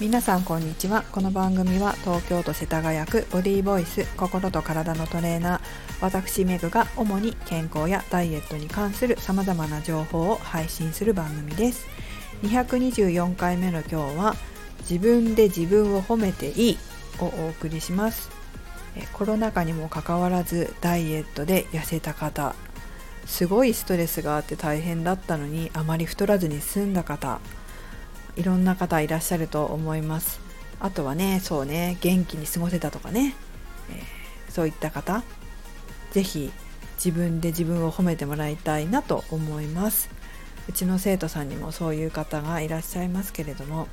皆さんこんにちは。この番組は東京都世田谷区ボディーボイス心と体のトレーナー私メグが主に健康やダイエットに関する様々な情報を配信する番組です。224回目の今日は自分で自分を褒めていいをお送りします。コロナ禍にもかかわらずダイエットで痩せた方すごいストレスがあって大変だったのにあまり太らずに済んだ方いろんな方いらっしゃると思います。あとはねそうね元気に過ごせたとかね、えー、そういった方是非自分で自分を褒めてもらいたいなと思います。うちの生徒さんにもそういう方がいらっしゃいますけれども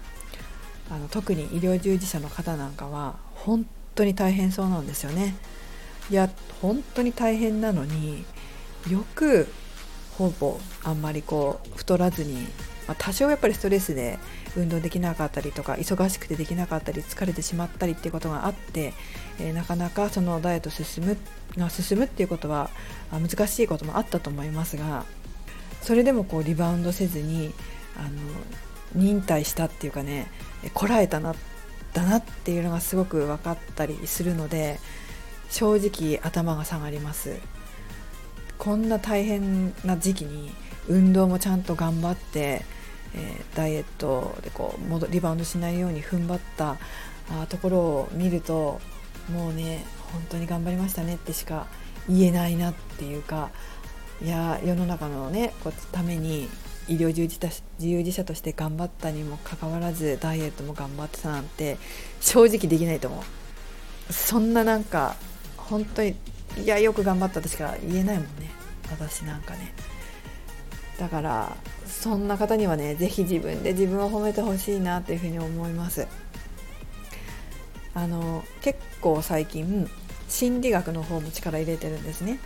あの特に医療従事者の方なんかは本当に大変そうなんですよね。いや本当に大変なのによくほぼあんまりこう太らずにまあ、多少やっぱりストレスで運動できなかったりとか忙しくてできなかったり疲れてしまったりっていうことがあって、えー、なかなかそのダイエット進むが進むっていうことは難しいこともあったと思いますがそれでもこうリバウンドせずにあの忍耐したっていうかねこらえたなだなっていうのがすごく分かったりするので正直頭が下がります。こんな大変な時期に運動もちゃんと頑張ってえー、ダイエットでこう戻リバウンドしないように踏ん張ったあところを見るともうね本当に頑張りましたねってしか言えないなっていうかいや世の中のねこうために医療従事従事者として頑張ったにもかかわらずダイエットも頑張ってたなんて正直できないと思う。そんななんか本当にいやよく頑張ったとしか言えないもんね。私なんかね。だからそんな方にはね是非自分で自分を褒めてほしいなっていうふうに思います。あの結構最近心理学の方も力入れてるんですね。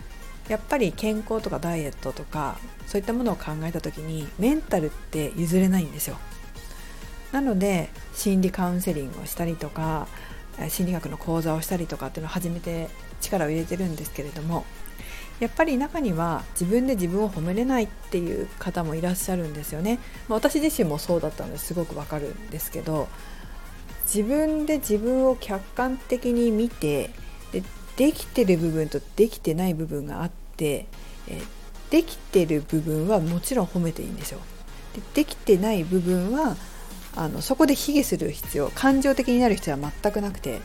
やっぱり健康とかダイエットとかそういったものを考えた時にメンタルって譲れないんですよ。なので心理カウンセリングをしたりとか心理学の講座をしたりとかっていうのを始めて力を入れてるんですけれどもやっぱり中には自分で自分を褒めれないっていう方もいらっしゃるんですよね、まあ、私自身もそうだったのですごくわかるんですけど自分で自分を客観的に見てでできてる部分とできてない部分があってえできてる部分はもちろん褒めていいんですよ。でできてない部分はあのそこで卑下する必要感情的になる必要は全くなくて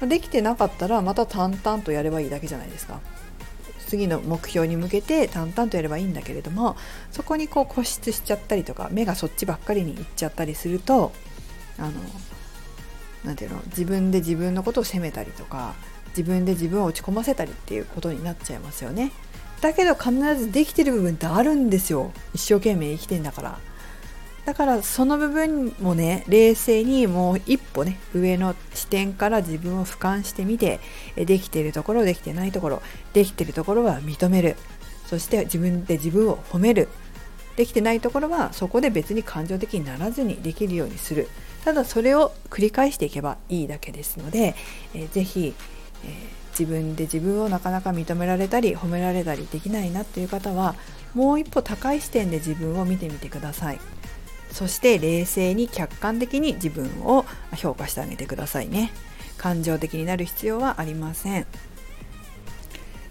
できてなかったらまた淡々とやればいいだけじゃないですか。次の目標に向けて淡々とやればいいんだけれどもそこにこう固執しちゃったりとか目がそっちばっかりにいっちゃったりするとあのなていうの自分で自分のことを責めたりとか自分で自分を落ち込ませたりっていうことになっちゃいますよね。だけど必ずできてる部分ってあるんですよ一生懸命生きてんだから。だからその部分もね冷静にもう一歩ね上の視点から自分を俯瞰してみてできているところできてないところできているところは認める。そして自分で自分を褒める。できてないところはそこで別に感情的にならずにできるようにする。ただそれを繰り返していけばいいだけですので、えー、ぜひ、えー、自分で自分をなかなか認められたり褒められたりできないなっていう方はもう一歩高い視点で自分を見てみてください。そして冷静に客観的に自分を評価してあげてくださいね。感情的になる必要はありません。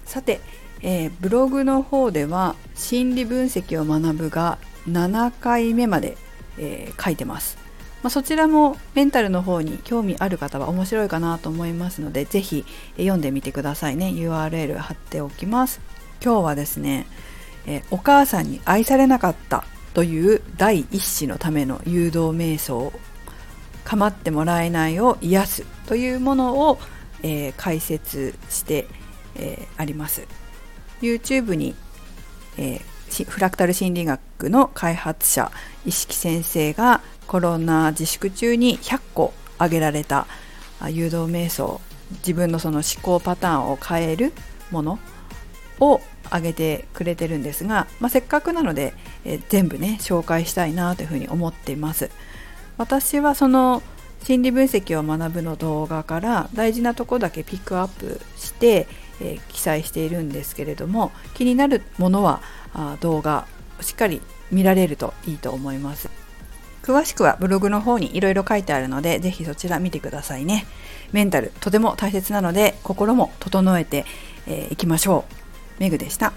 さて、えー、ブログの方では心理分析を学ぶが7回目まで、えー、書いてます、まあ、そちらもメンタルの方に興味ある方は面白いかなと思いますので是非読んでみてくださいね。URL 貼っておきます。今日はですね、え、お母さんに愛されなかったという第一子のための誘導瞑想構ってもらえないを癒すというものを、えー、解説して、えー、あります。YouTube に、えー、フラクタル心理学の開発者意識先生がコロナ自粛中に100個挙げられた誘導瞑想自分のその思考パターンを変えるものを挙げてくれてるんですが、まあ、せっかくなので、えー、全部ね紹介したいなというふうに思っています私はその心理分析を学ぶの動画から大事なとこだけピックアップして、えー、記載しているんですけれども気になるものはあ動画しっかり見られるといいと思います詳しくはブログの方にいろいろ書いてあるので、ぜひそちら見てくださいね。メンタル、とても大切なので、心も整えてい、えー、きましょう。メグでした。